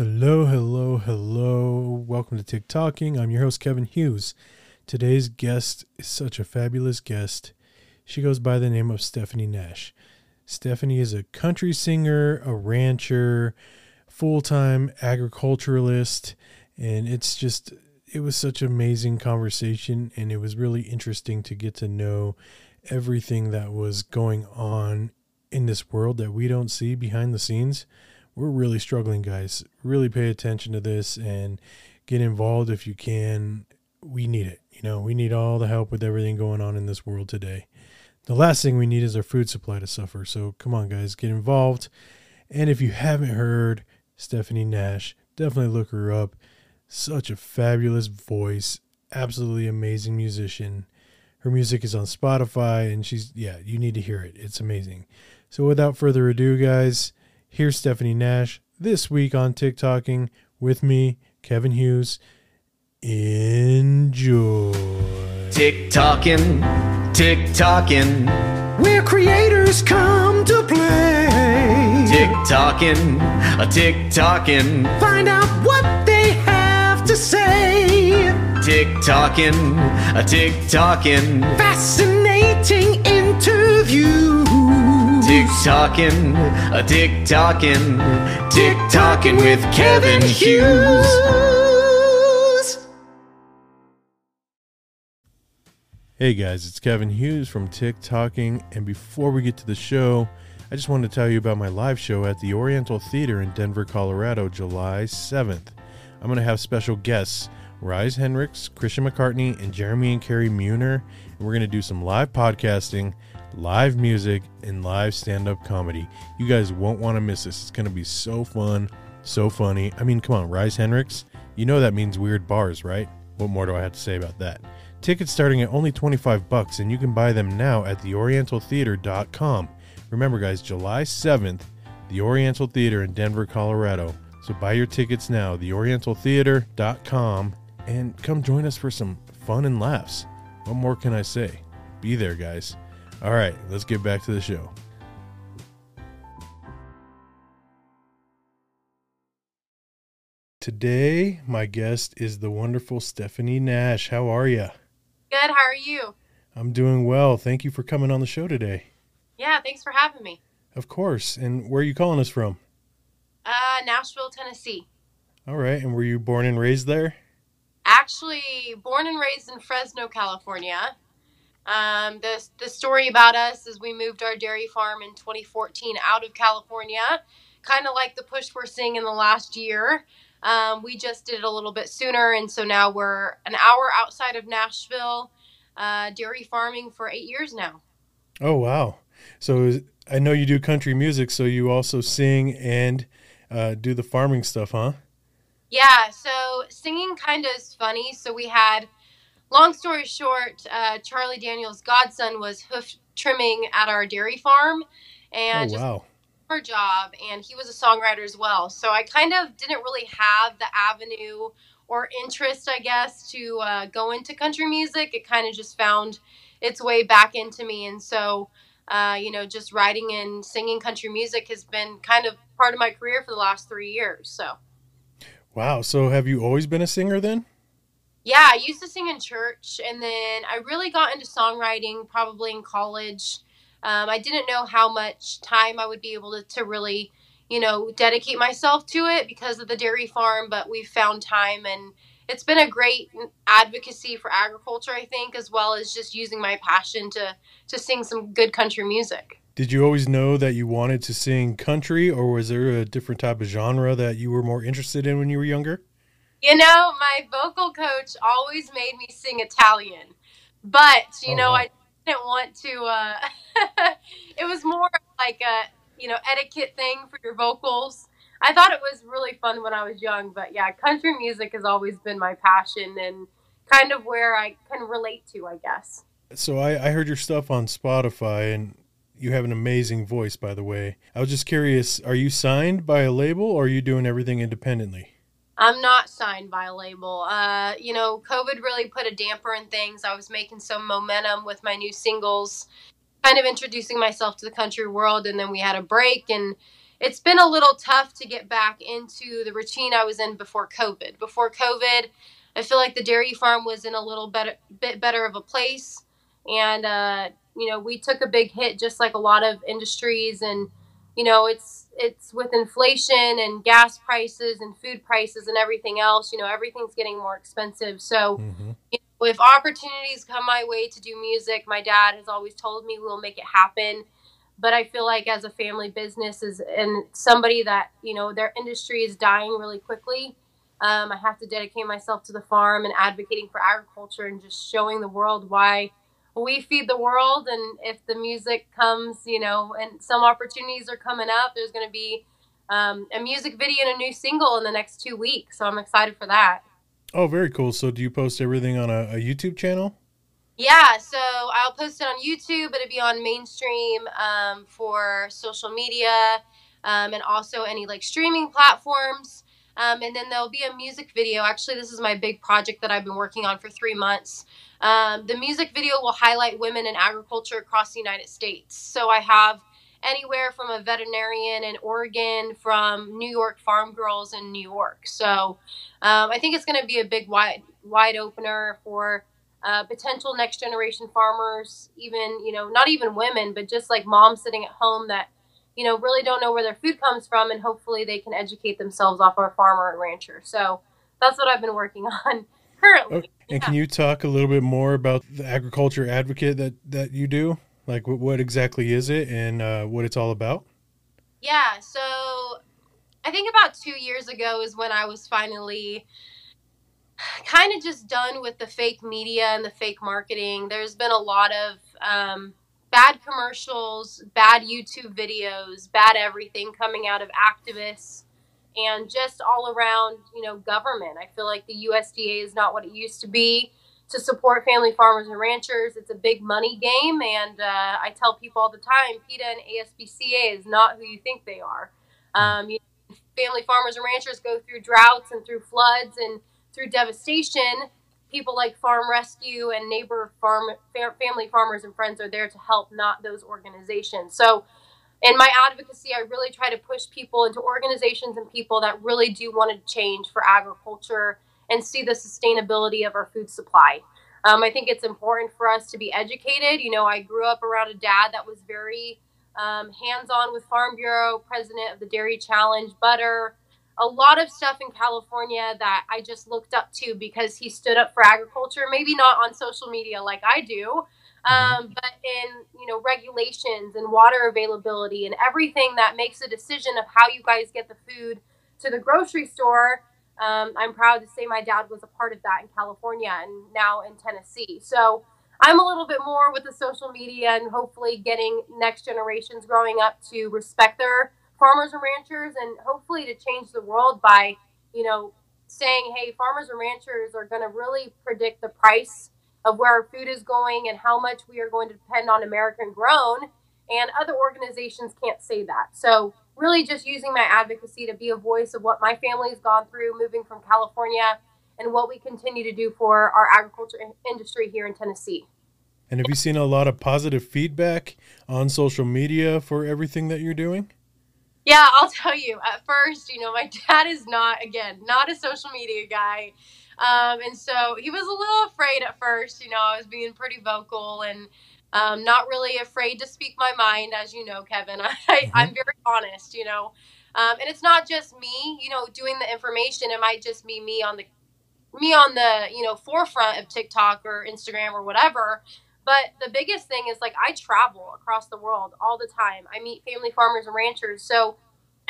Hello, hello, hello. Welcome to TikToking. I'm your host, Kevin Hughes. Today's guest is such a fabulous guest. She goes by the name of Stephanie Nash. Stephanie is a country singer, a rancher, full time agriculturalist, and it's just, it was such an amazing conversation, and it was really interesting to get to know everything that was going on in this world that we don't see behind the scenes we're really struggling, guys. Really pay attention to this and get involved if you can. We need it. You know, we need all the help with everything going on in this world today. The last thing we need is our food supply to suffer. So come on, guys, get involved. And if you haven't heard Stephanie Nash, definitely look her up. Such a fabulous voice, absolutely amazing musician. Her music is on Spotify, and she's, yeah, you need to hear it. It's amazing. So without further ado, guys, Here's Stephanie Nash this week on TikToking with me, Kevin Hughes. Enjoy. TikToking, TikToking, where creators come to play. TikToking, a TikToking, find out what they have to say. TikToking, a TikToking, fascinating interview. Tick tocking, a tick tocking, tick tocking with Kevin Hughes. Hey guys, it's Kevin Hughes from TikToking, and before we get to the show, I just wanted to tell you about my live show at the Oriental Theater in Denver, Colorado, July 7th. I'm going to have special guests Rise Hendricks, Christian McCartney, and Jeremy and Carrie Muner, and we're going to do some live podcasting live music, and live stand up comedy. You guys won't want to miss this. It's going to be so fun, so funny. I mean, come on, Rise Hendricks, you know that means weird bars, right? What more do I have to say about that? Tickets starting at only 25 bucks and you can buy them now at theorientaltheater.com. Remember guys, July 7th, the Oriental Theater in Denver, Colorado. So buy your tickets now, theorientaltheater.com and come join us for some fun and laughs. What more can I say? Be there, guys. All right, let's get back to the show. Today, my guest is the wonderful Stephanie Nash. How are you? Good. How are you? I'm doing well. Thank you for coming on the show today. Yeah, thanks for having me. Of course. And where are you calling us from? Uh, Nashville, Tennessee. All right. And were you born and raised there? Actually, born and raised in Fresno, California. Um, the, the story about us is we moved our dairy farm in 2014 out of California, kind of like the push we're seeing in the last year. Um, we just did it a little bit sooner, and so now we're an hour outside of Nashville, uh, dairy farming for eight years now. Oh, wow. So I know you do country music, so you also sing and uh, do the farming stuff, huh? Yeah, so singing kind of is funny. So we had long story short, uh, Charlie Daniels' godson was hoof trimming at our dairy farm, and oh, wow. her job, and he was a songwriter as well. So I kind of didn't really have the avenue or interest, I guess, to uh, go into country music. It kind of just found its way back into me, and so. Uh, you know, just writing and singing country music has been kind of part of my career for the last three years. So, wow. So, have you always been a singer then? Yeah, I used to sing in church, and then I really got into songwriting probably in college. Um, I didn't know how much time I would be able to, to really, you know, dedicate myself to it because of the dairy farm, but we found time, and it's been a great advocacy for agriculture, I think, as well as just using my passion to to sing some good country music. Did you always know that you wanted to sing country, or was there a different type of genre that you were more interested in when you were younger? You know, my vocal coach always made me sing Italian, but you oh, know, wow. I didn't want to. Uh, it was more like a you know etiquette thing for your vocals. I thought it was really fun when I was young, but yeah, country music has always been my passion and kind of where I can relate to, I guess. So I, I heard your stuff on Spotify, and you have an amazing voice, by the way. I was just curious: are you signed by a label, or are you doing everything independently? I'm not signed by a label. Uh, you know, COVID really put a damper in things. I was making some momentum with my new singles, kind of introducing myself to the country world, and then we had a break, and it's been a little tough to get back into the routine I was in before COVID. Before COVID, I feel like the dairy farm was in a little better, bit better of a place, and uh, you know we took a big hit just like a lot of industries, and you know it's it's with inflation and gas prices and food prices and everything else. You know everything's getting more expensive, so. Mm-hmm. You know, if opportunities come my way to do music, my dad has always told me we'll make it happen but I feel like as a family business is and somebody that you know their industry is dying really quickly. Um, I have to dedicate myself to the farm and advocating for agriculture and just showing the world why we feed the world. And if the music comes, you know, and some opportunities are coming up, there's going to be um, a music video and a new single in the next two weeks. So I'm excited for that. Oh, very cool. So, do you post everything on a, a YouTube channel? Yeah, so I'll post it on YouTube. But it'll be on mainstream um, for social media um, and also any like streaming platforms. Um, and then there'll be a music video. Actually, this is my big project that I've been working on for three months. Um, the music video will highlight women in agriculture across the United States. So I have anywhere from a veterinarian in Oregon, from New York farm girls in New York. So um, I think it's going to be a big wide wide opener for uh, potential next generation farmers, even, you know, not even women, but just like moms sitting at home that, you know, really don't know where their food comes from and hopefully they can educate themselves off our farmer and rancher. So that's what I've been working on currently. Okay. And can you talk a little bit more about the agriculture advocate that, that you do? Like what, what exactly is it and uh, what it's all about? Yeah. So I think about two years ago is when I was finally kind of just done with the fake media and the fake marketing. There's been a lot of um, bad commercials, bad YouTube videos, bad everything coming out of activists and just all around, you know, government. I feel like the USDA is not what it used to be to support family farmers and ranchers. It's a big money game, and uh, I tell people all the time, PETA and ASPCA is not who you think they are. Um, you know, family farmers and ranchers go through droughts and through floods and through devastation, people like Farm Rescue and neighbor farm family farmers and friends are there to help, not those organizations. So, in my advocacy, I really try to push people into organizations and people that really do want to change for agriculture and see the sustainability of our food supply. Um, I think it's important for us to be educated. You know, I grew up around a dad that was very um, hands on with Farm Bureau, president of the Dairy Challenge, butter, a lot of stuff in California that I just looked up to because he stood up for agriculture. Maybe not on social media like I do. Um, but in you know regulations and water availability and everything that makes a decision of how you guys get the food to the grocery store. Um, I'm proud to say my dad was a part of that in California and now in Tennessee. So I'm a little bit more with the social media and hopefully getting next generations growing up to respect their farmers and ranchers and hopefully to change the world by, you know, saying, hey, farmers and ranchers are going to really predict the price of where our food is going and how much we are going to depend on American grown. And other organizations can't say that. So, really just using my advocacy to be a voice of what my family's gone through moving from California and what we continue to do for our agriculture industry here in Tennessee. And have you seen a lot of positive feedback on social media for everything that you're doing? Yeah, I'll tell you. At first, you know, my dad is not, again, not a social media guy. Um, and so he was a little afraid at first. You know, I was being pretty vocal and um, not really afraid to speak my mind, as you know, Kevin. I, mm-hmm. I'm very honest, you know. Um, and it's not just me, you know, doing the information. It might just be me on the me on the you know forefront of TikTok or Instagram or whatever. But the biggest thing is like I travel across the world all the time. I meet family farmers and ranchers. So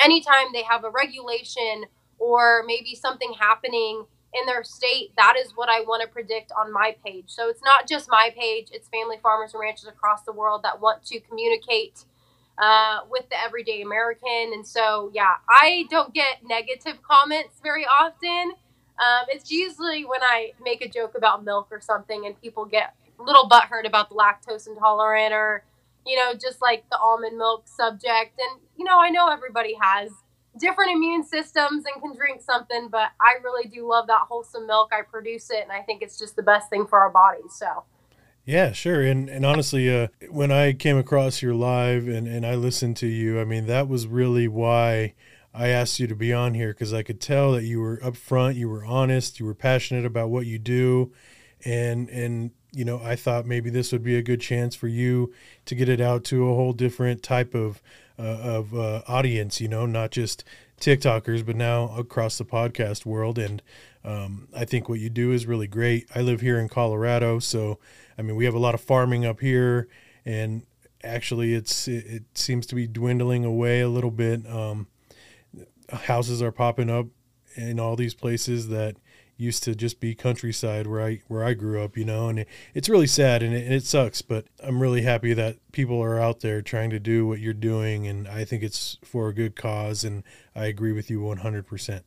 anytime they have a regulation or maybe something happening in their state, that is what I want to predict on my page. So it's not just my page, it's family farmers and ranchers across the world that want to communicate uh, with the everyday American. And so, yeah, I don't get negative comments very often. Um, it's usually when I make a joke about milk or something and people get a little butthurt about the lactose intolerant or, you know, just like the almond milk subject. And, you know, I know everybody has different immune systems and can drink something, but I really do love that wholesome milk. I produce it and I think it's just the best thing for our bodies. So, Yeah, sure. And and honestly, uh, when I came across your live and, and I listened to you, I mean, that was really why I asked you to be on here because I could tell that you were upfront, you were honest, you were passionate about what you do, and and you know, I thought maybe this would be a good chance for you to get it out to a whole different type of uh, of uh, audience. You know, not just TikTokers, but now across the podcast world. And um, I think what you do is really great. I live here in Colorado, so I mean, we have a lot of farming up here, and actually, it's it, it seems to be dwindling away a little bit. Um, houses are popping up in all these places that used to just be countryside where I where I grew up, you know, and it, it's really sad and it, and it, sucks. But I'm really happy that people are out there trying to do what you're doing, and I think it's for a good cause. And I agree with you 100. percent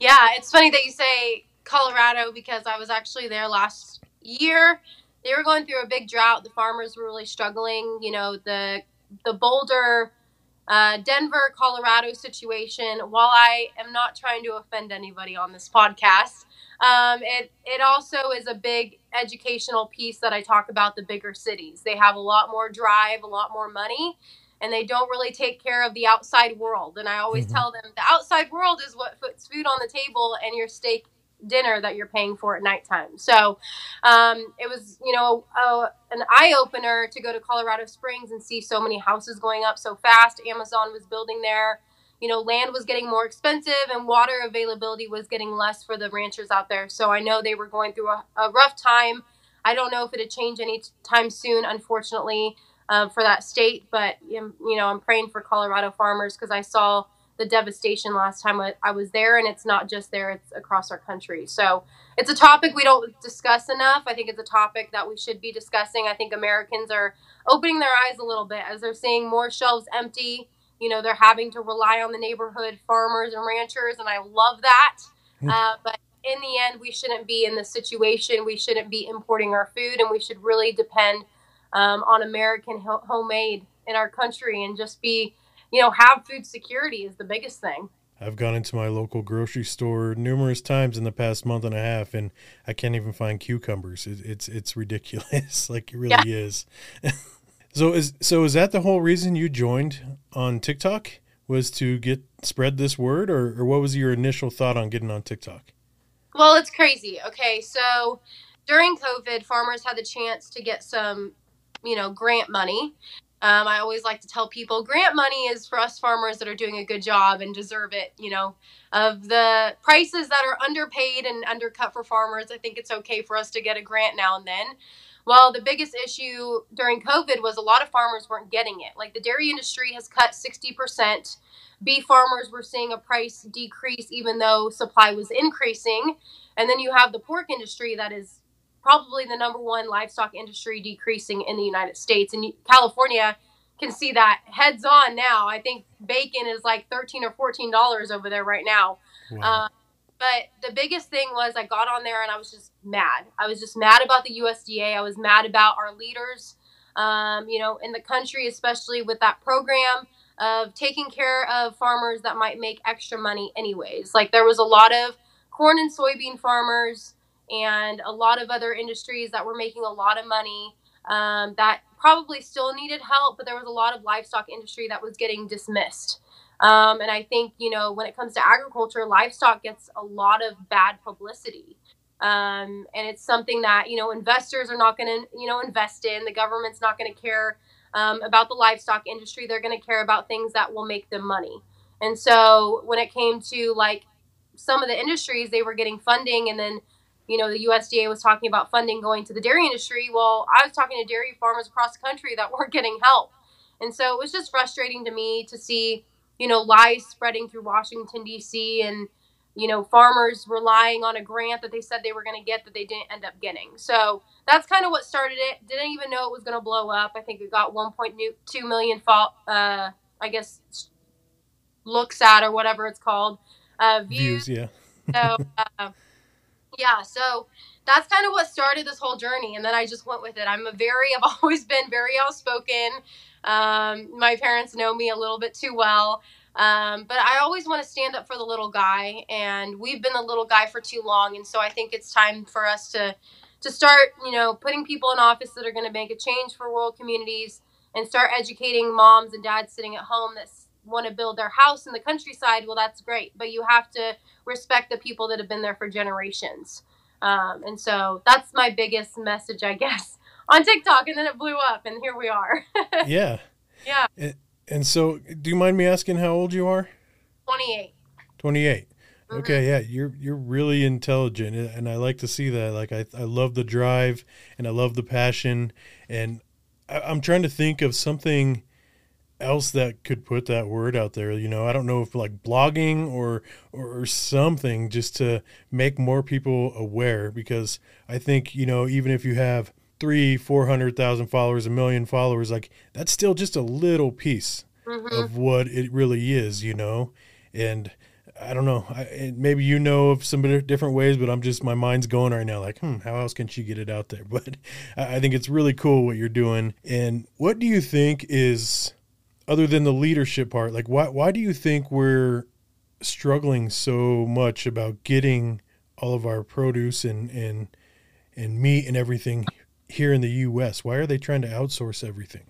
Yeah, it's funny that you say Colorado because I was actually there last year. They were going through a big drought. The farmers were really struggling. You know, the the Boulder uh, Denver, Colorado situation. While I am not trying to offend anybody on this podcast, um, it it also is a big educational piece that I talk about the bigger cities. They have a lot more drive, a lot more money, and they don't really take care of the outside world. And I always mm-hmm. tell them the outside world is what puts food on the table and your steak dinner that you're paying for at nighttime. So um, it was, you know, a, an eye opener to go to Colorado Springs and see so many houses going up so fast. Amazon was building there. You know, land was getting more expensive and water availability was getting less for the ranchers out there. So I know they were going through a, a rough time. I don't know if it'd change anytime soon, unfortunately, uh, for that state. But, you know, I'm praying for Colorado farmers because I saw the devastation last time I was there, and it's not just there; it's across our country. So it's a topic we don't discuss enough. I think it's a topic that we should be discussing. I think Americans are opening their eyes a little bit as they're seeing more shelves empty. You know, they're having to rely on the neighborhood farmers and ranchers, and I love that. Hmm. Uh, but in the end, we shouldn't be in this situation. We shouldn't be importing our food, and we should really depend um, on American ho- homemade in our country and just be you know, have food security is the biggest thing. I've gone into my local grocery store numerous times in the past month and a half, and I can't even find cucumbers. It, it's it's ridiculous, like it really yeah. is. so is so is that the whole reason you joined on TikTok? Was to get spread this word, or, or what was your initial thought on getting on TikTok? Well, it's crazy. Okay, so during COVID, farmers had the chance to get some, you know, grant money um, I always like to tell people grant money is for us farmers that are doing a good job and deserve it. You know, of the prices that are underpaid and undercut for farmers, I think it's okay for us to get a grant now and then. Well, the biggest issue during COVID was a lot of farmers weren't getting it. Like the dairy industry has cut 60%. Beef farmers were seeing a price decrease even though supply was increasing. And then you have the pork industry that is probably the number one livestock industry decreasing in the United States. And California can see that heads on now. I think bacon is like 13 or 14 dollars over there right now. Wow. Uh, but the biggest thing was I got on there and I was just mad. I was just mad about the USDA. I was mad about our leaders, um, you know, in the country, especially with that program of taking care of farmers that might make extra money anyways. Like there was a lot of corn and soybean farmers and a lot of other industries that were making a lot of money um, that probably still needed help, but there was a lot of livestock industry that was getting dismissed. Um, and I think, you know, when it comes to agriculture, livestock gets a lot of bad publicity. Um, and it's something that, you know, investors are not going to, you know, invest in. The government's not going to care um, about the livestock industry. They're going to care about things that will make them money. And so when it came to like some of the industries, they were getting funding and then you know, the USDA was talking about funding going to the dairy industry. Well, I was talking to dairy farmers across the country that weren't getting help. And so it was just frustrating to me to see, you know, lies spreading through Washington, D.C., and, you know, farmers relying on a grant that they said they were going to get that they didn't end up getting. So that's kind of what started it. Didn't even know it was going to blow up. I think it got 1.2 million, fall, uh, I guess, looks at or whatever it's called. Uh, views. views yeah. so, uh, yeah, so that's kind of what started this whole journey, and then I just went with it. I'm a very, I've always been very outspoken. Um, my parents know me a little bit too well, um, but I always want to stand up for the little guy, and we've been the little guy for too long, and so I think it's time for us to to start, you know, putting people in office that are going to make a change for rural communities and start educating moms and dads sitting at home that want to build their house in the countryside. Well, that's great, but you have to respect the people that have been there for generations. Um, and so that's my biggest message, I guess, on TikTok. And then it blew up, and here we are. yeah. Yeah. And, and so, do you mind me asking how old you are? 28. 28. Okay, yeah, you're you're really intelligent, and I like to see that. Like, I I love the drive, and I love the passion, and I, I'm trying to think of something else that could put that word out there. You know, I don't know if like blogging or, or something just to make more people aware because I think, you know, even if you have three, 400,000 followers, a million followers, like that's still just a little piece mm-hmm. of what it really is, you know? And I don't know. I, maybe you know of some different ways, but I'm just my mind's going right now. Like, hmm, how else can she get it out there? But I think it's really cool what you're doing. And what do you think is, other than the leadership part, like why why do you think we're struggling so much about getting all of our produce and and and meat and everything here in the U.S.? Why are they trying to outsource everything?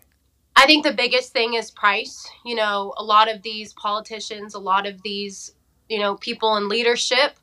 I think the biggest thing is price. You know, a lot of these politicians, a lot of these you know people in leadership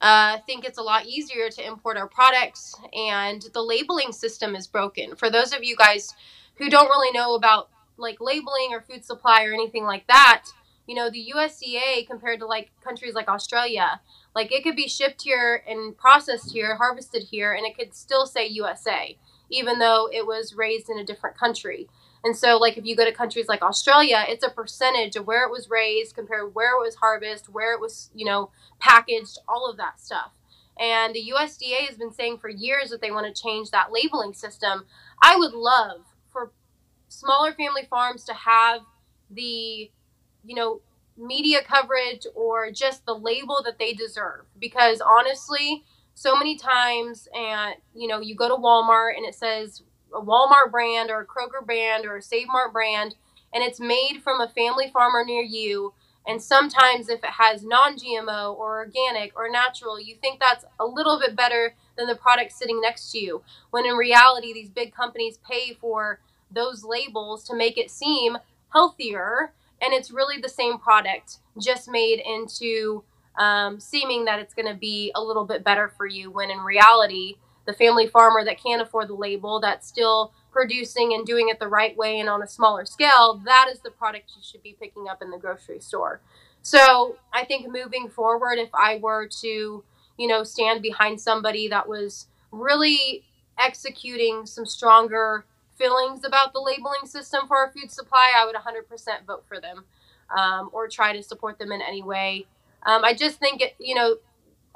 uh, think it's a lot easier to import our products and the labeling system is broken for those of you guys who don't really know about like labeling or food supply or anything like that you know the usda compared to like countries like australia like it could be shipped here and processed here harvested here and it could still say usa even though it was raised in a different country and so, like if you go to countries like Australia, it's a percentage of where it was raised compared where it was harvested, where it was, you know, packaged, all of that stuff. And the USDA has been saying for years that they want to change that labeling system. I would love smaller family farms to have the, you know, media coverage or just the label that they deserve. Because honestly, so many times, and you know, you go to Walmart and it says a Walmart brand or a Kroger brand or a Save Mart brand, and it's made from a family farmer near you. And sometimes, if it has non GMO or organic or natural, you think that's a little bit better than the product sitting next to you. When in reality, these big companies pay for those labels to make it seem healthier. And it's really the same product, just made into um, seeming that it's going to be a little bit better for you, when in reality, the family farmer that can't afford the label that's still producing and doing it the right way and on a smaller scale, that is the product you should be picking up in the grocery store. So I think moving forward, if I were to, you know, stand behind somebody that was really executing some stronger feelings about the labeling system for our food supply, I would 100% vote for them um, or try to support them in any way. Um, I just think, it, you know,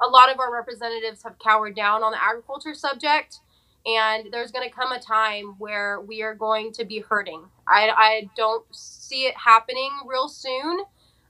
a lot of our representatives have cowered down on the agriculture subject and there's going to come a time where we are going to be hurting i, I don't see it happening real soon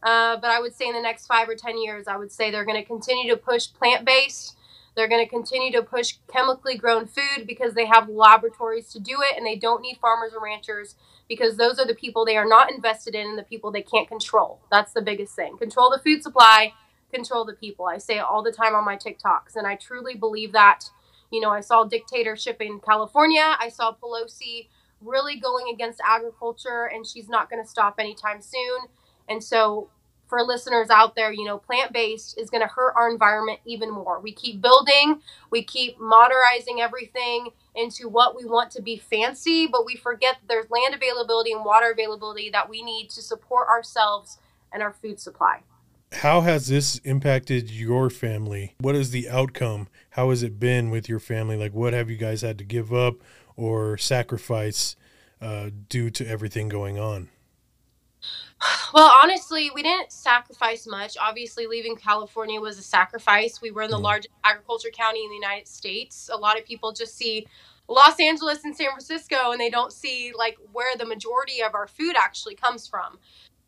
uh, but i would say in the next five or ten years i would say they're going to continue to push plant-based they're going to continue to push chemically grown food because they have laboratories to do it and they don't need farmers or ranchers because those are the people they are not invested in and the people they can't control that's the biggest thing control the food supply control the people. I say it all the time on my TikToks, and I truly believe that. You know, I saw dictatorship in California. I saw Pelosi really going against agriculture, and she's not going to stop anytime soon. And so, for listeners out there, you know, plant based is going to hurt our environment even more. We keep building, we keep modernizing everything into what we want to be fancy, but we forget that there's land availability and water availability that we need to support ourselves and our food supply. How has this impacted your family? What is the outcome? How has it been with your family? Like, what have you guys had to give up or sacrifice uh, due to everything going on? Well, honestly, we didn't sacrifice much. Obviously, leaving California was a sacrifice. We were in the mm. largest agriculture county in the United States. A lot of people just see Los Angeles and San Francisco and they don't see like where the majority of our food actually comes from.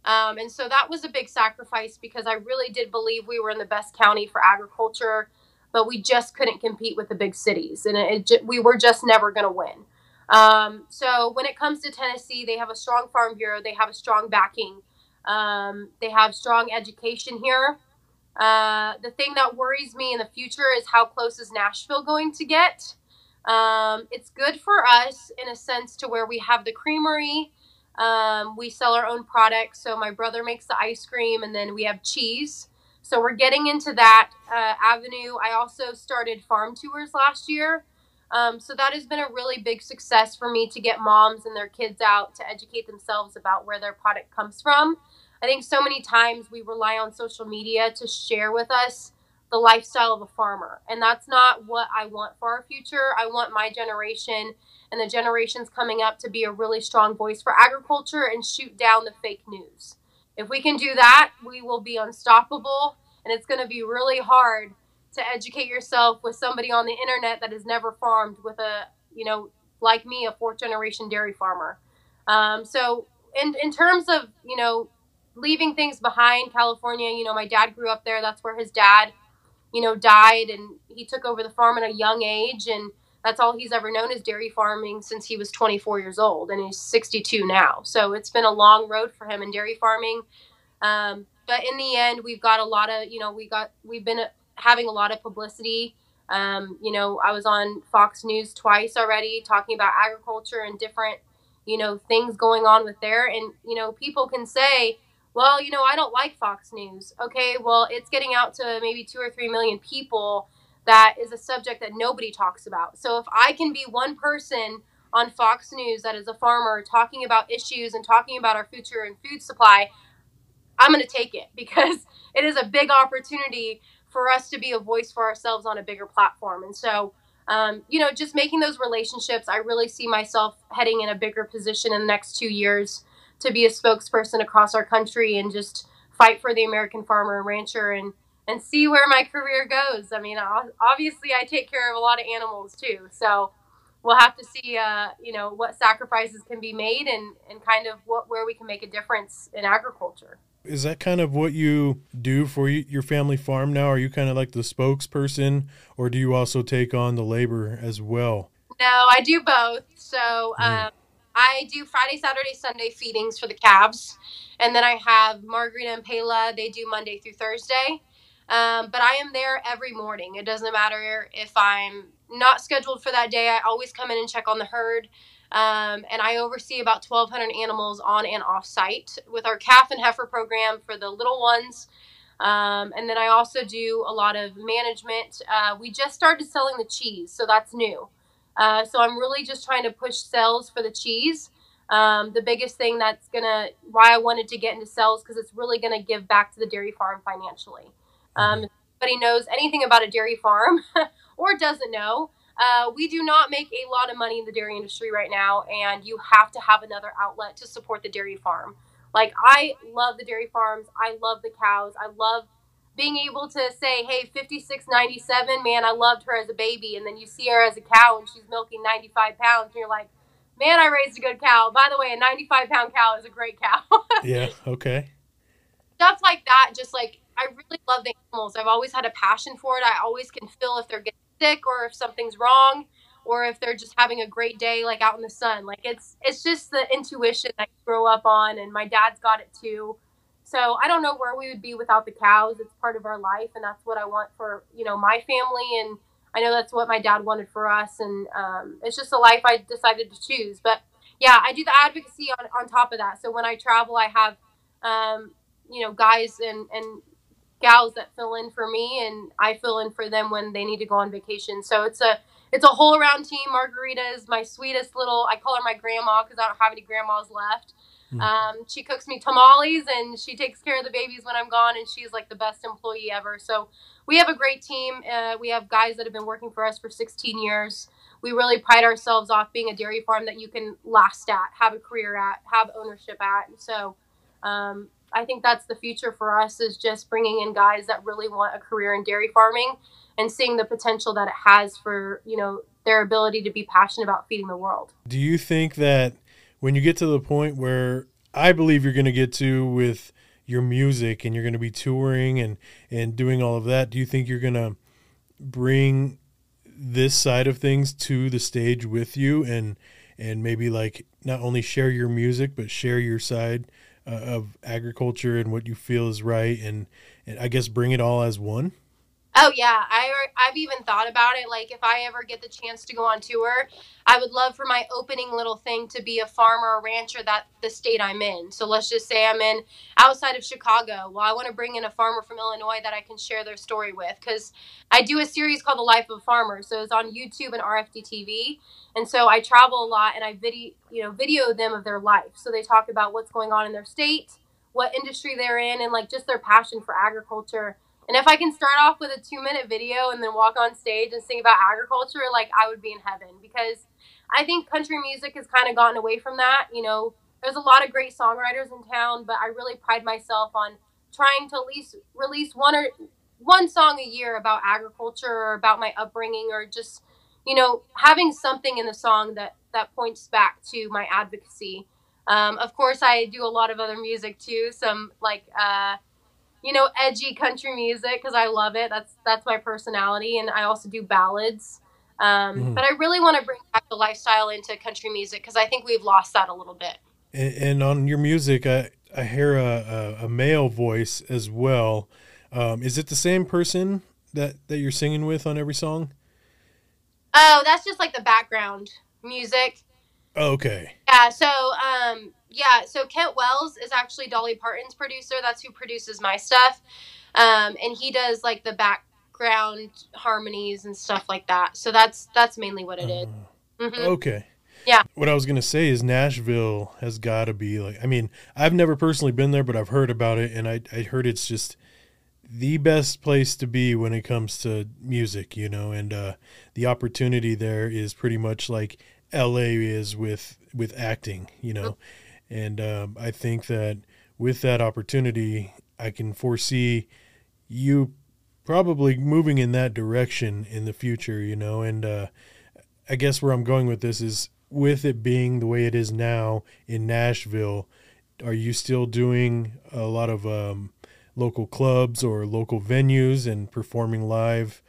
Um, and so that was a big sacrifice because I really did believe we were in the best county for agriculture, but we just couldn't compete with the big cities, and it, it, we were just never going to win. Um, so when it comes to Tennessee, they have a strong farm bureau, they have a strong backing, um, they have strong education here. Uh, the thing that worries me in the future is how close is Nashville going to get? Um, it's good for us in a sense to where we have the creamery. Um, we sell our own products. So my brother makes the ice cream, and then we have cheese. So we're getting into that uh, avenue. I also started farm tours last year. Um, so that has been a really big success for me to get moms and their kids out to educate themselves about where their product comes from. I think so many times we rely on social media to share with us the lifestyle of a farmer. And that's not what I want for our future. I want my generation and the generations coming up to be a really strong voice for agriculture and shoot down the fake news. If we can do that, we will be unstoppable. And it's going to be really hard to educate yourself with somebody on the internet that has never farmed with a, you know, like me, a fourth generation dairy farmer. Um, so, in, in terms of, you know, leaving things behind, California, you know, my dad grew up there. That's where his dad you know, died and he took over the farm at a young age and that's all he's ever known is dairy farming since he was 24 years old and he's 62 now. So it's been a long road for him in dairy farming. Um, but in the end, we've got a lot of, you know, we got, we've been having a lot of publicity. Um, you know, I was on Fox News twice already talking about agriculture and different, you know, things going on with there. And, you know, people can say, well, you know, I don't like Fox News. Okay, well, it's getting out to maybe two or three million people. That is a subject that nobody talks about. So if I can be one person on Fox News that is a farmer talking about issues and talking about our future and food supply, I'm going to take it because it is a big opportunity for us to be a voice for ourselves on a bigger platform. And so, um, you know, just making those relationships, I really see myself heading in a bigger position in the next two years to be a spokesperson across our country and just fight for the American farmer and rancher and and see where my career goes. I mean, obviously, I take care of a lot of animals too, so we'll have to see, uh, you know, what sacrifices can be made and and kind of what where we can make a difference in agriculture. Is that kind of what you do for your family farm now? Are you kind of like the spokesperson, or do you also take on the labor as well? No, I do both. So. Mm. Um, I do Friday, Saturday, Sunday feedings for the calves. And then I have Margarita and Pela. They do Monday through Thursday. Um, but I am there every morning. It doesn't matter if I'm not scheduled for that day. I always come in and check on the herd. Um, and I oversee about 1,200 animals on and off site with our calf and heifer program for the little ones. Um, and then I also do a lot of management. Uh, we just started selling the cheese, so that's new. Uh, so I'm really just trying to push sales for the cheese. Um, the biggest thing that's gonna why I wanted to get into sales because it's really gonna give back to the dairy farm financially. Um, if anybody knows anything about a dairy farm or doesn't know, uh, we do not make a lot of money in the dairy industry right now, and you have to have another outlet to support the dairy farm. Like I love the dairy farms, I love the cows, I love being able to say, hey, 5697, man, I loved her as a baby. And then you see her as a cow and she's milking 95 pounds. And you're like, man, I raised a good cow. By the way, a 95 pound cow is a great cow. yeah, okay. Stuff like that, just like, I really love the animals. I've always had a passion for it. I always can feel if they're getting sick or if something's wrong or if they're just having a great day like out in the sun. Like it's it's just the intuition I grow up on and my dad's got it too. So I don't know where we would be without the cows. It's part of our life, and that's what I want for you know my family, and I know that's what my dad wanted for us, and um, it's just a life I decided to choose. But yeah, I do the advocacy on on top of that. So when I travel, I have um, you know guys and and gals that fill in for me, and I fill in for them when they need to go on vacation. So it's a it's a whole around team. Margarita is my sweetest little. I call her my grandma because I don't have any grandmas left. Mm. Um, she cooks me tamales and she takes care of the babies when I'm gone, and she's like the best employee ever. So we have a great team. Uh, we have guys that have been working for us for 16 years. We really pride ourselves off being a dairy farm that you can last at, have a career at, have ownership at. And so um, I think that's the future for us is just bringing in guys that really want a career in dairy farming and seeing the potential that it has for you know their ability to be passionate about feeding the world. Do you think that when you get to the point where I believe you're going to get to with your music and you're going to be touring and and doing all of that, do you think you're going to bring this side of things to the stage with you and and maybe like not only share your music but share your side uh, of agriculture and what you feel is right and and I guess bring it all as one? Oh yeah, I I've even thought about it. Like if I ever get the chance to go on tour, I would love for my opening little thing to be a farmer or rancher that the state I'm in. So let's just say I'm in outside of Chicago. Well, I want to bring in a farmer from Illinois that I can share their story with because I do a series called The Life of a Farmer. So it's on YouTube and RFD TV, and so I travel a lot and I video you know video them of their life. So they talk about what's going on in their state, what industry they're in, and like just their passion for agriculture and if I can start off with a two minute video and then walk on stage and sing about agriculture, like I would be in heaven because I think country music has kind of gotten away from that. You know, there's a lot of great songwriters in town, but I really pride myself on trying to at least release one or one song a year about agriculture or about my upbringing or just you know having something in the song that that points back to my advocacy um, of course i do a lot of other music too some like uh, you know, edgy country music because I love it. That's that's my personality, and I also do ballads. Um, mm-hmm. But I really want to bring back the lifestyle into country music because I think we've lost that a little bit. And, and on your music, I I hear a, a, a male voice as well. Um, is it the same person that that you're singing with on every song? Oh, that's just like the background music. Okay. Yeah. So, um, yeah. So Kent Wells is actually Dolly Parton's producer. That's who produces my stuff, um, and he does like the background harmonies and stuff like that. So that's that's mainly what it is. Uh, mm-hmm. Okay. Yeah. What I was gonna say is Nashville has got to be like. I mean, I've never personally been there, but I've heard about it, and I I heard it's just the best place to be when it comes to music, you know, and uh, the opportunity there is pretty much like LA is with with acting, you know, and um, I think that with that opportunity, I can foresee you probably moving in that direction in the future, you know, and uh, I guess where I'm going with this is with it being the way it is now in Nashville, are you still doing a lot of um, local clubs or local venues and performing live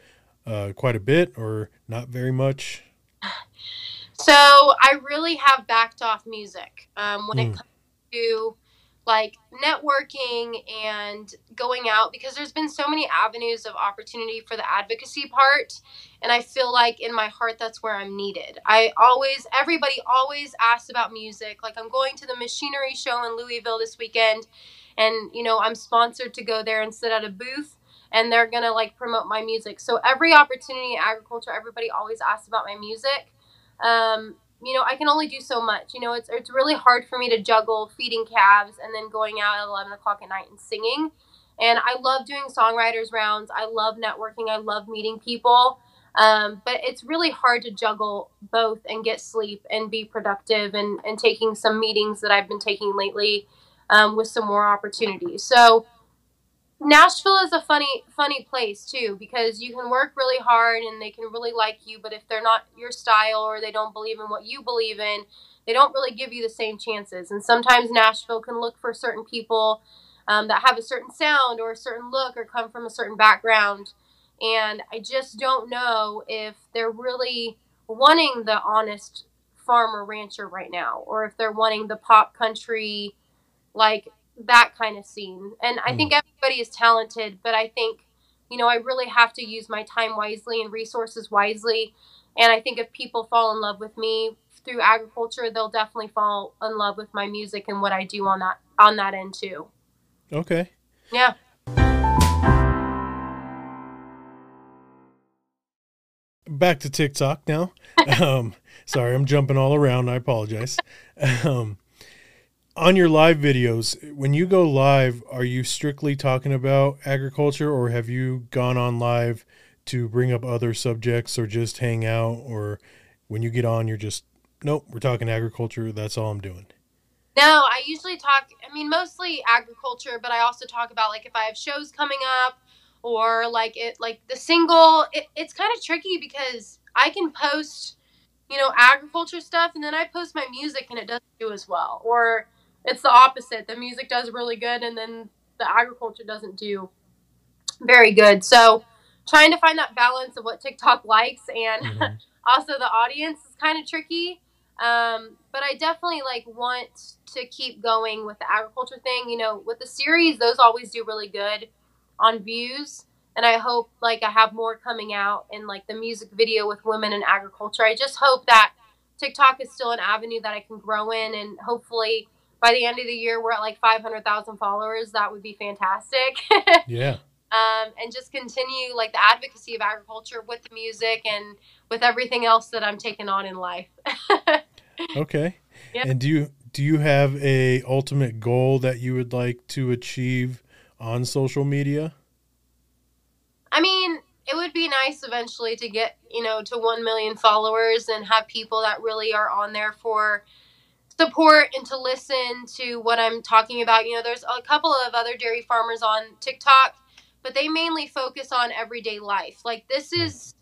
uh, quite a bit or not very much? So I really have backed off music um, when mm. it hmm. comes to like networking and going out because there's been so many avenues of opportunity for the advocacy part and i feel like in my heart that's where i'm needed i always everybody always asks about music like i'm going to the machinery show in louisville this weekend and you know i'm sponsored to go there and sit at a booth and they're gonna like promote my music so every opportunity in agriculture everybody always asks about my music um, you know, I can only do so much. You know, it's it's really hard for me to juggle feeding calves and then going out at eleven o'clock at night and singing. And I love doing songwriters rounds. I love networking. I love meeting people. Um, but it's really hard to juggle both and get sleep and be productive and, and taking some meetings that I've been taking lately um, with some more opportunities. So Nashville is a funny funny place too because you can work really hard and they can really like you, but if they're not your style or they don't believe in what you believe in, they don't really give you the same chances. And sometimes Nashville can look for certain people um, that have a certain sound or a certain look or come from a certain background. And I just don't know if they're really wanting the honest farmer rancher right now or if they're wanting the pop country like that kind of scene. And I mm. think everybody is talented, but I think, you know, I really have to use my time wisely and resources wisely. And I think if people fall in love with me through agriculture, they'll definitely fall in love with my music and what I do on that on that end too. Okay. Yeah. Back to TikTok now. um, sorry, I'm jumping all around. I apologize. Um, on your live videos, when you go live, are you strictly talking about agriculture or have you gone on live to bring up other subjects or just hang out or when you get on you're just nope, we're talking agriculture, that's all I'm doing. No, I usually talk I mean mostly agriculture, but I also talk about like if I have shows coming up or like it like the single it, it's kind of tricky because I can post you know agriculture stuff and then I post my music and it doesn't do as well or it's the opposite. The music does really good, and then the agriculture doesn't do very good. So trying to find that balance of what TikTok likes and mm-hmm. also the audience is kind of tricky. Um, but I definitely like want to keep going with the agriculture thing. You know, with the series, those always do really good on views. and I hope like I have more coming out in like the music video with women in agriculture. I just hope that TikTok is still an avenue that I can grow in, and hopefully by the end of the year we're at like 500,000 followers. That would be fantastic. Yeah. um, and just continue like the advocacy of agriculture with the music and with everything else that I'm taking on in life. Okay. Yeah. And do you do you have a ultimate goal that you would like to achieve on social media? I mean, it would be nice eventually to get, you know, to 1 million followers and have people that really are on there for support and to listen to what I'm talking about. You know, there's a couple of other dairy farmers on TikTok, but they mainly focus on everyday life. Like, this is.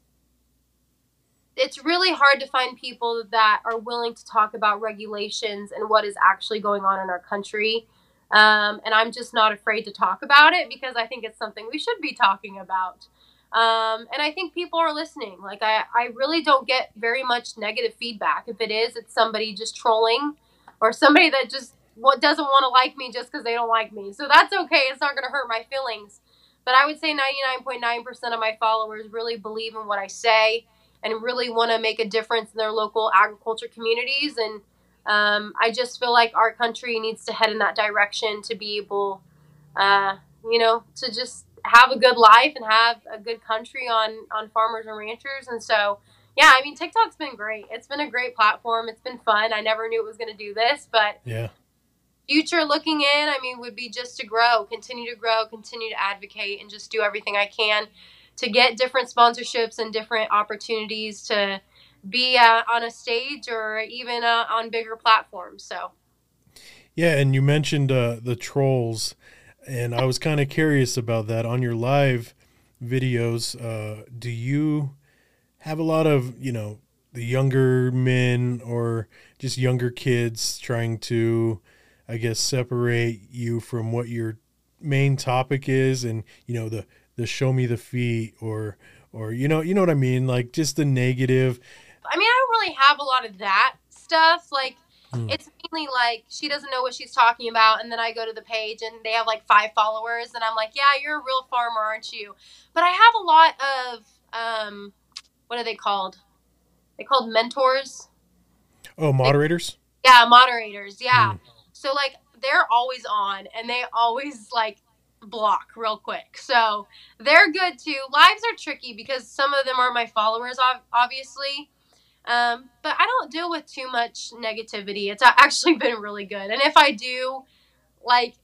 It's really hard to find people that are willing to talk about regulations and what is actually going on in our country. Um, and I'm just not afraid to talk about it because I think it's something we should be talking about. Um, and I think people are listening. Like I, I really don't get very much negative feedback. If it is, it's somebody just trolling, or somebody that just what doesn't want to like me just because they don't like me. So that's okay. It's not going to hurt my feelings. But I would say 99.9% of my followers really believe in what I say and really want to make a difference in their local agriculture communities. And um, I just feel like our country needs to head in that direction to be able, uh, you know, to just have a good life and have a good country on on farmers and ranchers. And so, yeah, I mean, TikTok's been great. It's been a great platform. It's been fun. I never knew it was going to do this, but Yeah. future looking in, I mean, would be just to grow, continue to grow, continue to advocate, and just do everything I can to get different sponsorships and different opportunities to be uh, on a stage or even uh, on bigger platforms. So. Yeah, and you mentioned uh, the trolls, and I was kind of curious about that on your live videos. Uh, do you have a lot of you know the younger men or just younger kids trying to, I guess, separate you from what your main topic is, and you know the the show me the feet or or you know you know what I mean, like just the negative. I mean, I don't really have a lot of that stuff. Like, Hmm. it's mainly like she doesn't know what she's talking about, and then I go to the page and they have like five followers, and I'm like, yeah, you're a real farmer, aren't you? But I have a lot of um, what are they called? They called mentors. Oh, moderators. Yeah, moderators. Yeah. Hmm. So like they're always on, and they always like block real quick. So they're good too. Lives are tricky because some of them are my followers, obviously. Um, but I don't deal with too much negativity. It's actually been really good. And if I do, like,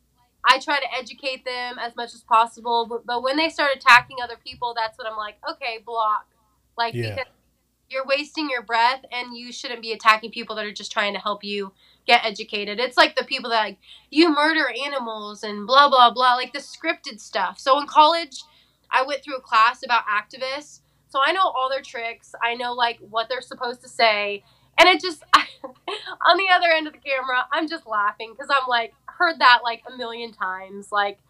I try to educate them as much as possible. But, but when they start attacking other people, that's when I'm like, okay, block. Like, Yeah. because you're wasting your breath and you shouldn't be attacking people that are just trying to help you get educated. It's like the people that, like, you murder animals and blah, blah, blah, like the scripted stuff. So in college, I went through a class about activists. So I know all their tricks. I know like what they're supposed to say. And it just on the other end of the camera, I'm just laughing because I'm like heard that like a million times. Like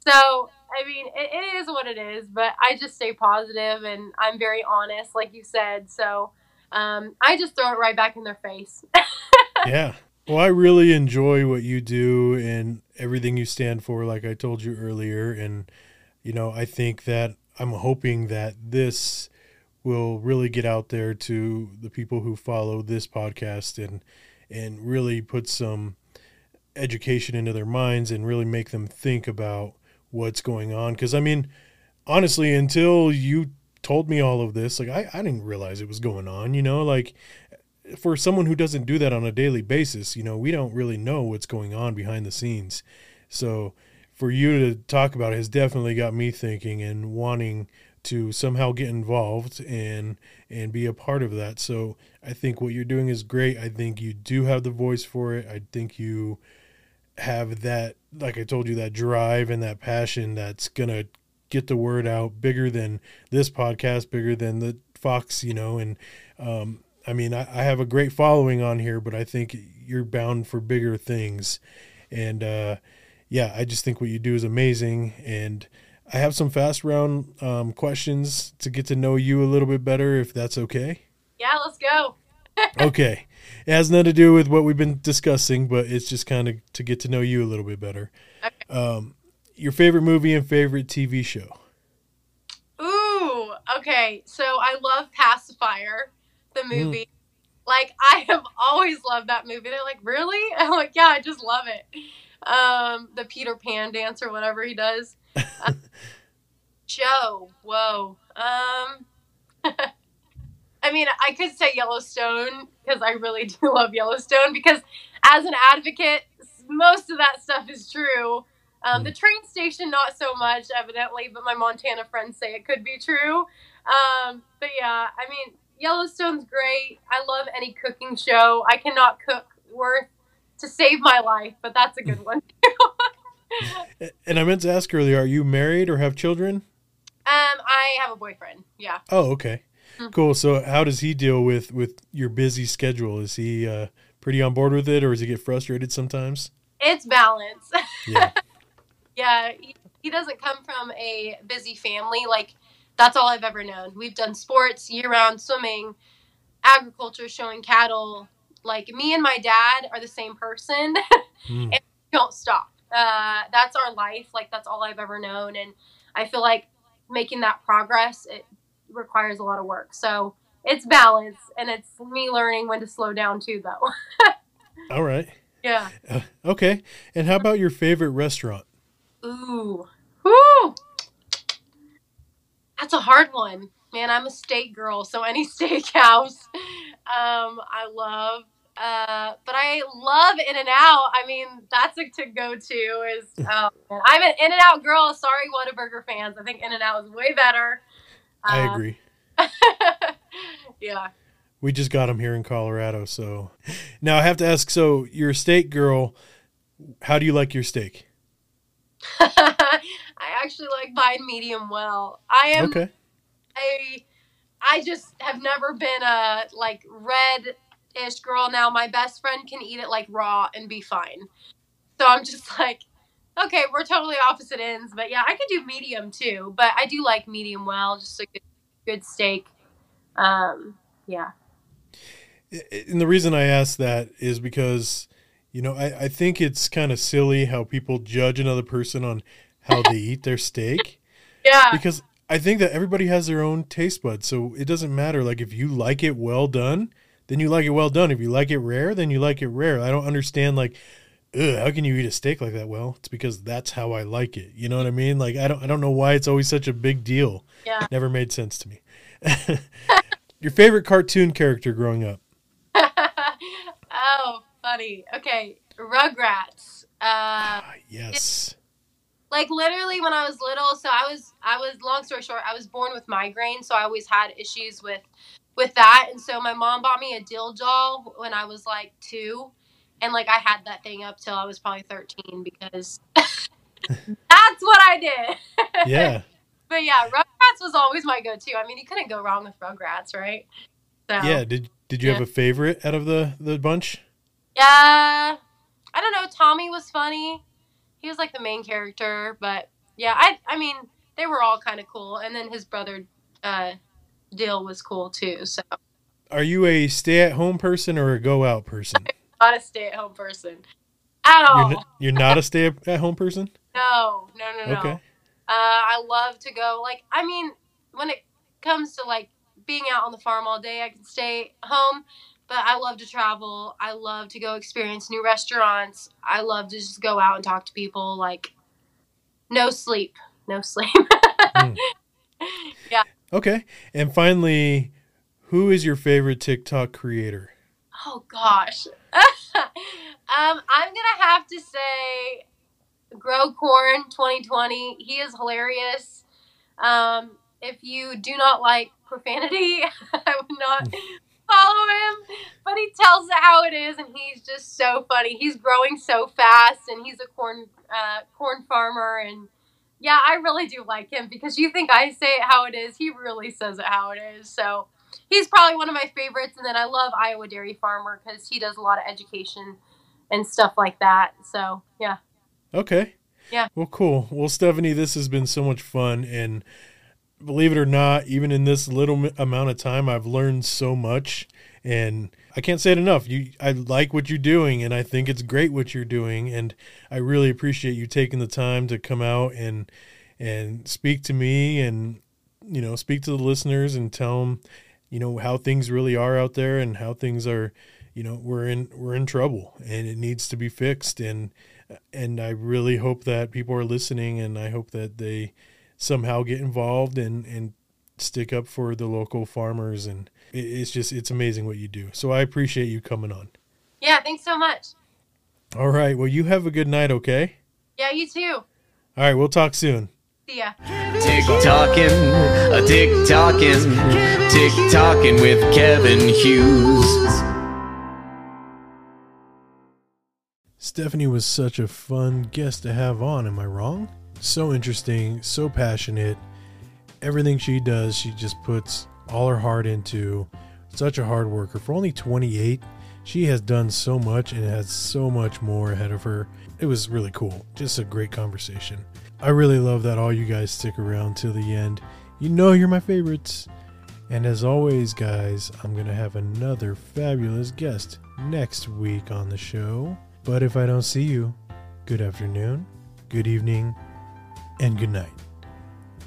so I mean it, it is what it is, but I just stay positive and I'm very honest, like you said. So um, I just throw it right back in their face. yeah. Well, I really enjoy what you do and everything you stand for, like I told you earlier. And, you know, I think that I'm hoping that this will really get out there to the people who follow this podcast and and really put some education into their minds and really make them think about what's going on. Because I mean, honestly, until you told me all of this, like I, I didn't realize it was going on. You know, like for someone who doesn't do that on a daily basis, you know, we don't really know what's going on behind the scenes. So for you to talk about it has definitely got me thinking and wanting to somehow get involved and and be a part of that. So I think what you're doing is great. I think you do have the voice for it. I think you have that like I told you that drive and that passion that's going to get the word out bigger than this podcast, bigger than the Fox, you know, and um I mean, I, I have a great following on here, but I think you're bound for bigger things. And uh, yeah, I just think what you do is amazing. And I have some fast round um, questions to get to know you a little bit better, if that's okay. yeah, let's go. Okay. It has nothing to do with what we've been discussing, but it's just kind of to get to know you a little bit better. Okay. Um, your favorite movie and favorite TV show? Ooh, okay, so I love Pacifier, the Mm. movie. Like I have always loved that movie. They're like, really? I'm like, yeah, I just love it. Um, the Peter Pan dance or whatever he does. Uh, Joe, whoa. Um, I mean, I could say Yellowstone because I really do love Yellowstone because as an advocate, most of that stuff is true. Um, The train station, not so much, evidently, but my Montana friends say it could be true. Um, but yeah, I mean, Yellowstone's great. I love any cooking show. I cannot cook worth to save my life, but that's a good one. um, And I meant to ask earlier, are you married or have children? Um, I have a boyfriend. Yeah. Oh, okay. Mhm. Cool. So how does he deal with with your busy schedule? Is he uh, pretty on board with it or does he get frustrated sometimes? It's balance. Yeah. yeah, he, he doesn't come from a busy family. Like, that's all I've ever known. We've done sports year round, swimming, agriculture, showing cattle. Like, me and my dad are the same person. Mm. Don't stop. Uh, that's our life. Like, that's all I've ever known. And I feel like making that progress, it requires a lot of work. So, it's balance. And it's me learning when to slow down, too, though. All right. yeah. Uh, okay. And how about your favorite restaurant? Ooh. Woo! That's a hard one. Man, I'm a steak girl, so any steakhouse um, I love. Uh, but I love In and Out. I mean, that's a to go to. Is man. I'm an In and Out girl. Sorry, Whataburger fans. I think In and Out is way better. I Uh, agree. yeah. We just got them here in Colorado, so now I have to ask. So you're a steak girl. How do you like your steak? I actually like mine medium well. I am Okay. I I just have never been a like red ish girl. Now my best friend can eat it like raw and be fine. So I'm just like, okay, we're totally opposite ends. But yeah, I could do medium too. But I do like medium well, just a good, good steak. Um, yeah. And the reason I ask that is because, you know, I, I think it's kind of silly how people judge another person on how they eat their steak. Yeah. Because I think that everybody has their own taste buds. So it doesn't matter. Like if you like it well done, then you like it well done. If you like it rare, then you like it rare. I don't understand like, Ugh, how can you eat a steak like that? Well, it's because that's how I like it. You know what I mean? Like I don't I don't know why it's always such a big deal. Yeah. Never made sense to me. Your favorite cartoon character growing up? oh, funny. Okay, Rugrats. Uh, Ah, yes. like literally when I was little, so I was I was long story short, I was born with migraine, so I always had issues with with that, and so my mom bought me a Dil doll when I was like two, and like I had that thing up till I was probably thirteen because that's what I did. Yeah. but yeah, Rugrats was always my go-to. I mean, you couldn't go wrong with Rugrats, right? So Yeah. Did did you have a favorite out of the the bunch? Yeah, I don't know. Tommy was funny. He was like the main character, but yeah, I I mean they were all kind of cool, and then his brother uh, Dil was cool too. So Are you a stay at home person or a go out person? not a stay at home person at all. You're, n- you're not a stay at home person? no, no, no, no. Okay. Uh, I love to go. Like, I mean, when it comes to like being out on the farm all day, I can stay home. But I love to travel. I love to go experience new restaurants. I love to just go out and talk to people. Like, no sleep, no sleep. Hmm. Okay. And finally, who is your favorite TikTok creator? Oh gosh. um, I'm gonna have to say Grow Corn 2020. He is hilarious. Um, if you do not like profanity, I would not follow him. But he tells it how it is, and he's just so funny. He's growing so fast, and he's a corn uh, corn farmer, and yeah, I really do like him because you think I say it how it is. He really says it how it is. So he's probably one of my favorites. And then I love Iowa Dairy Farmer because he does a lot of education and stuff like that. So yeah. Okay. Yeah. Well, cool. Well, Stephanie, this has been so much fun. And believe it or not, even in this little amount of time, I've learned so much. And I can't say it enough. You, I like what you're doing, and I think it's great what you're doing. And I really appreciate you taking the time to come out and and speak to me and you know, speak to the listeners and tell them, you know, how things really are out there and how things are, you know, we're in we're in trouble and it needs to be fixed and and I really hope that people are listening and I hope that they somehow get involved and and stick up for the local farmers and it's just it's amazing what you do. So I appreciate you coming on. Yeah, thanks so much. All right. Well, you have a good night, okay? Yeah, you too. All right, we'll talk soon. See ya. Tick tocking, a tick tocking, tick tocking with Kevin Hughes. Stephanie was such a fun guest to have on, am I wrong? So interesting, so passionate. Everything she does, she just puts all her heart into. Such a hard worker. For only 28, she has done so much and has so much more ahead of her. It was really cool. Just a great conversation. I really love that all you guys stick around till the end. You know you're my favorites. And as always, guys, I'm going to have another fabulous guest next week on the show. But if I don't see you, good afternoon, good evening, and good night.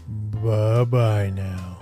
Bye bye now.